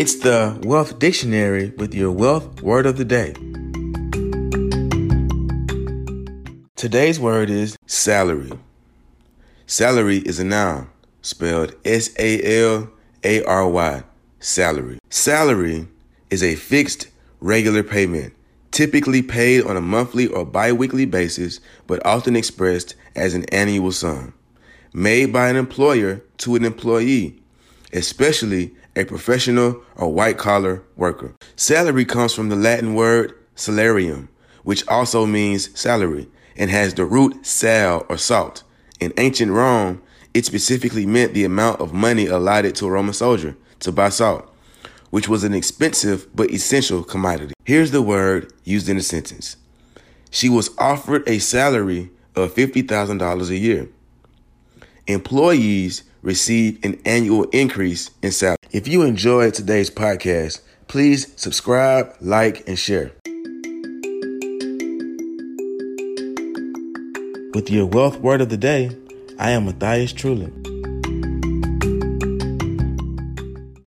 It's the Wealth Dictionary with your wealth word of the day. Today's word is salary. Salary is a noun, spelled S A L A R Y, salary. Salary is a fixed, regular payment, typically paid on a monthly or bi weekly basis, but often expressed as an annual sum, made by an employer to an employee, especially a professional or white collar worker. Salary comes from the Latin word salarium, which also means salary and has the root sal or salt. In ancient Rome, it specifically meant the amount of money allotted to a Roman soldier to buy salt, which was an expensive but essential commodity. Here's the word used in a sentence She was offered a salary of $50,000 a year. Employees receive an annual increase in salary. If you enjoyed today's podcast, please subscribe, like, and share. With your wealth word of the day, I am Matthias Trulin.